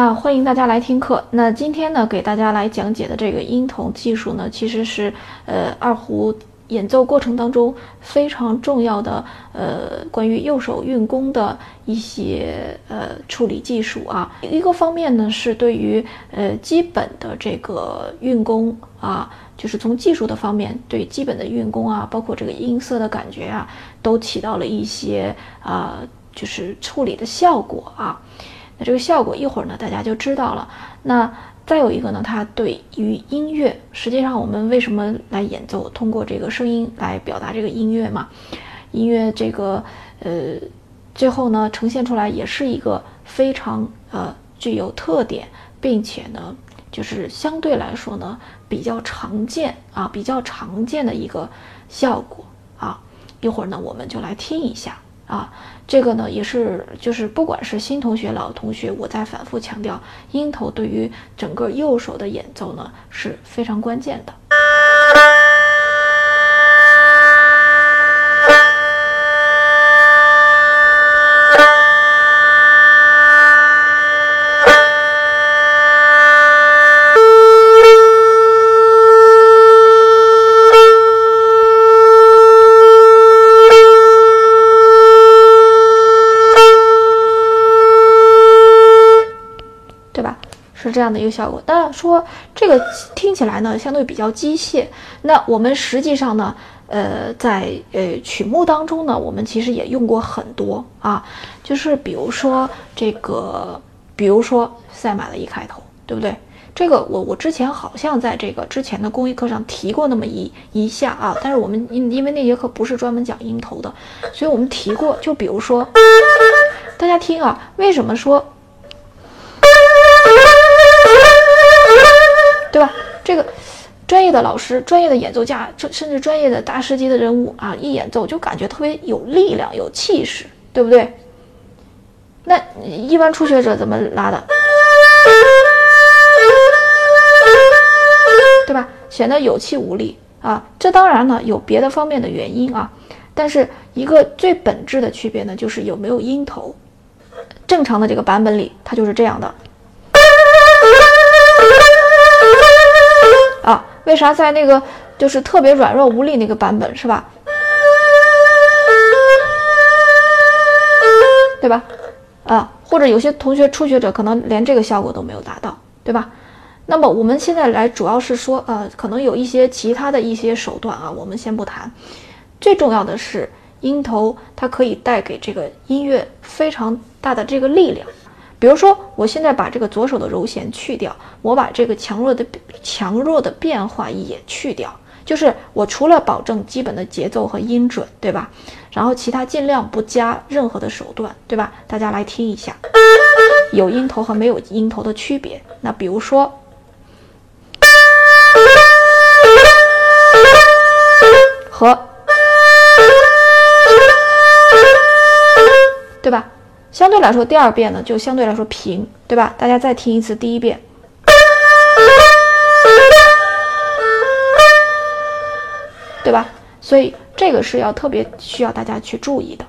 那欢迎大家来听课。那今天呢，给大家来讲解的这个音筒技术呢，其实是呃二胡演奏过程当中非常重要的呃关于右手运弓的一些呃处理技术啊。一个方面呢，是对于呃基本的这个运弓啊，就是从技术的方面对基本的运弓啊，包括这个音色的感觉啊，都起到了一些啊就是处理的效果啊。那这个效果一会儿呢，大家就知道了。那再有一个呢，它对于音乐，实际上我们为什么来演奏？通过这个声音来表达这个音乐嘛。音乐这个呃，最后呢呈现出来也是一个非常呃具有特点，并且呢就是相对来说呢比较常见啊，比较常见的一个效果啊。一会儿呢我们就来听一下。啊，这个呢也是，就是不管是新同学、老同学，我在反复强调，音头对于整个右手的演奏呢是非常关键的。这样的一个效果，但说这个听起来呢，相对比较机械。那我们实际上呢，呃，在呃曲目当中呢，我们其实也用过很多啊，就是比如说这个，比如说赛马的一开头，对不对？这个我我之前好像在这个之前的公益课上提过那么一一下啊，但是我们因因为那节课不是专门讲音头的，所以我们提过。就比如说，大家听啊，为什么说？对吧？这个专业的老师、专业的演奏家，甚甚至专业的大师级的人物啊，一演奏就感觉特别有力量、有气势，对不对？那一般初学者怎么拉的？对吧？显得有气无力啊。这当然呢有别的方面的原因啊，但是一个最本质的区别呢，就是有没有音头。正常的这个版本里，它就是这样的。为啥在那个就是特别软弱无力那个版本是吧？对吧？啊，或者有些同学初学者可能连这个效果都没有达到，对吧？那么我们现在来主要是说，呃，可能有一些其他的一些手段啊，我们先不谈。最重要的是音头，它可以带给这个音乐非常大的这个力量。比如说，我现在把这个左手的柔弦去掉，我把这个强弱的强弱的变化也去掉，就是我除了保证基本的节奏和音准，对吧？然后其他尽量不加任何的手段，对吧？大家来听一下，有音头和没有音头的区别。那比如说，和，对吧？相对来说，第二遍呢就相对来说平，对吧？大家再听一次第一遍，对吧？所以这个是要特别需要大家去注意的。